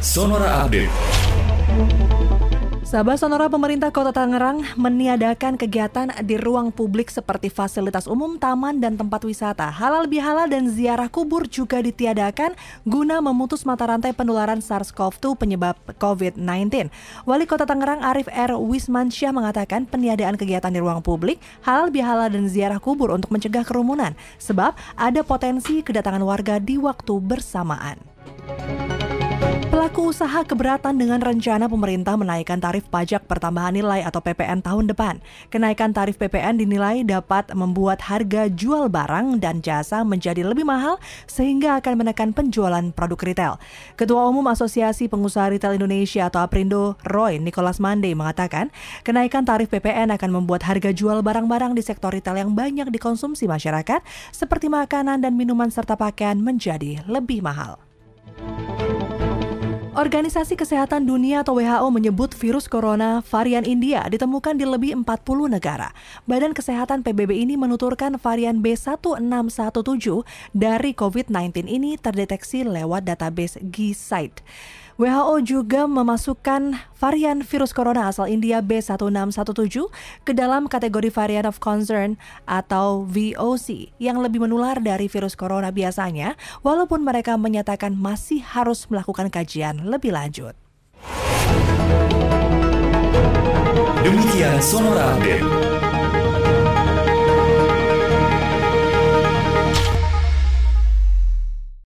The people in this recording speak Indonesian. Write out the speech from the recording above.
Sonora Update. Sahabat Sonora pemerintah Kota Tangerang meniadakan kegiatan di ruang publik seperti fasilitas umum, taman, dan tempat wisata. Halal bihalal dan ziarah kubur juga ditiadakan guna memutus mata rantai penularan SARS-CoV-2 penyebab COVID-19. Wali Kota Tangerang Arif R. Wismansyah mengatakan peniadaan kegiatan di ruang publik, halal bihalal dan ziarah kubur untuk mencegah kerumunan. Sebab ada potensi kedatangan warga di waktu bersamaan. Pelaku usaha keberatan dengan rencana pemerintah menaikkan tarif pajak pertambahan nilai atau PPN tahun depan. Kenaikan tarif PPN dinilai dapat membuat harga jual barang dan jasa menjadi lebih mahal sehingga akan menekan penjualan produk retail. Ketua Umum Asosiasi Pengusaha Retail Indonesia atau APRindo, Roy Nicholas Mande mengatakan, kenaikan tarif PPN akan membuat harga jual barang-barang di sektor retail yang banyak dikonsumsi masyarakat seperti makanan dan minuman serta pakaian menjadi lebih mahal. Organisasi Kesehatan Dunia atau WHO menyebut virus corona varian India ditemukan di lebih 40 negara. Badan Kesehatan PBB ini menuturkan varian B1617 dari COVID-19 ini terdeteksi lewat database G-Site. WHO juga memasukkan varian virus corona asal India B1617 ke dalam kategori varian of concern atau VOC yang lebih menular dari virus corona biasanya, walaupun mereka menyatakan masih harus melakukan kajian lebih lanjut. Demikian Sonora Update.